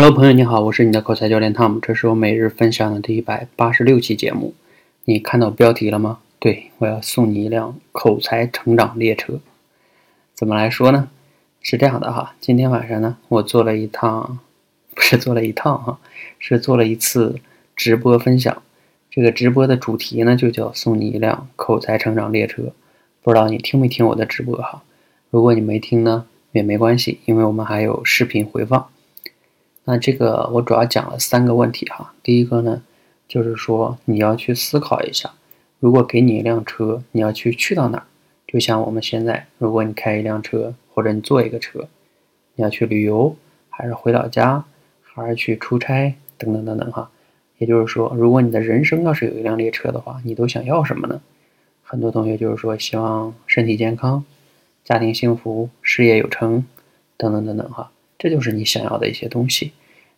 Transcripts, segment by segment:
Hello，朋友你好，我是你的口才教练 Tom，这是我每日分享的第一百八十六期节目。你看到标题了吗？对我要送你一辆口才成长列车。怎么来说呢？是这样的哈，今天晚上呢，我做了一趟，不是做了一趟哈，是做了一次直播分享。这个直播的主题呢，就叫送你一辆口才成长列车。不知道你听没听我的直播哈？如果你没听呢，也没关系，因为我们还有视频回放。那这个我主要讲了三个问题哈。第一个呢，就是说你要去思考一下，如果给你一辆车，你要去去到哪儿？就像我们现在，如果你开一辆车，或者你坐一个车，你要去旅游，还是回老家，还是去出差，等等等等哈。也就是说，如果你的人生要是有一辆列车的话，你都想要什么呢？很多同学就是说希望身体健康、家庭幸福、事业有成，等等等等哈。这就是你想要的一些东西，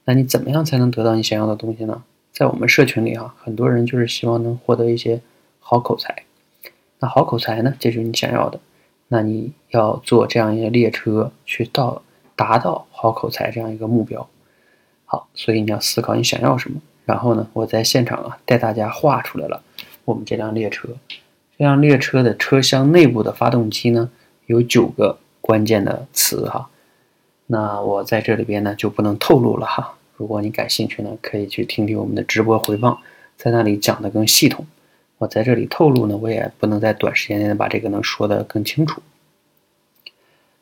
那你怎么样才能得到你想要的东西呢？在我们社群里啊，很多人就是希望能获得一些好口才。那好口才呢，这就是你想要的。那你要坐这样一个列车去到达到好口才这样一个目标。好，所以你要思考你想要什么。然后呢，我在现场啊带大家画出来了我们这辆列车。这辆列车的车厢内部的发动机呢，有九个关键的词哈。那我在这里边呢就不能透露了哈。如果你感兴趣呢，可以去听听我们的直播回放，在那里讲的更系统。我在这里透露呢，我也不能在短时间内把这个能说的更清楚。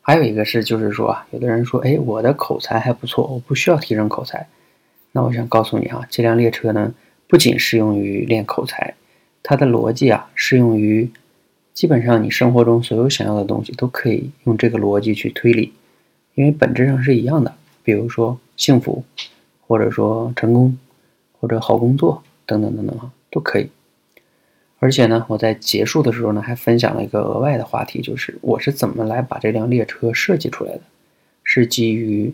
还有一个是，就是说啊，有的人说，哎，我的口才还不错，我不需要提升口才。那我想告诉你啊，这辆列车呢，不仅适用于练口才，它的逻辑啊，适用于基本上你生活中所有想要的东西，都可以用这个逻辑去推理。因为本质上是一样的，比如说幸福，或者说成功，或者好工作等等等等哈，都可以。而且呢，我在结束的时候呢，还分享了一个额外的话题，就是我是怎么来把这辆列车设计出来的，是基于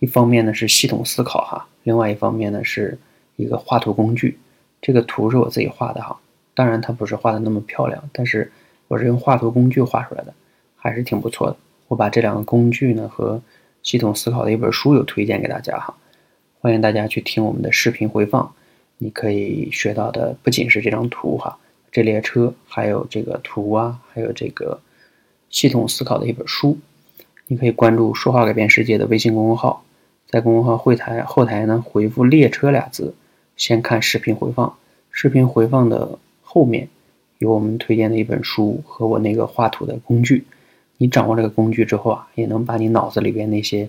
一方面呢是系统思考哈，另外一方面呢是一个画图工具。这个图是我自己画的哈，当然它不是画的那么漂亮，但是我是用画图工具画出来的，还是挺不错的。我把这两个工具呢和系统思考的一本书有推荐给大家哈，欢迎大家去听我们的视频回放。你可以学到的不仅是这张图哈，这列车还有这个图啊，还有这个系统思考的一本书。你可以关注“说话改变世界”的微信公众号，在公众号会台后台呢回复“列车”俩字，先看视频回放。视频回放的后面有我们推荐的一本书和我那个画图的工具。你掌握这个工具之后啊，也能把你脑子里边那些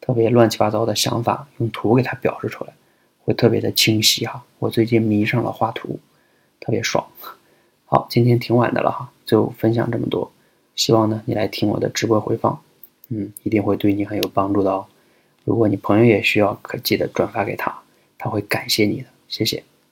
特别乱七八糟的想法用图给它表示出来，会特别的清晰哈。我最近迷上了画图，特别爽。好，今天挺晚的了哈，就分享这么多。希望呢你来听我的直播回放，嗯，一定会对你很有帮助的哦。如果你朋友也需要，可记得转发给他，他会感谢你的。谢谢。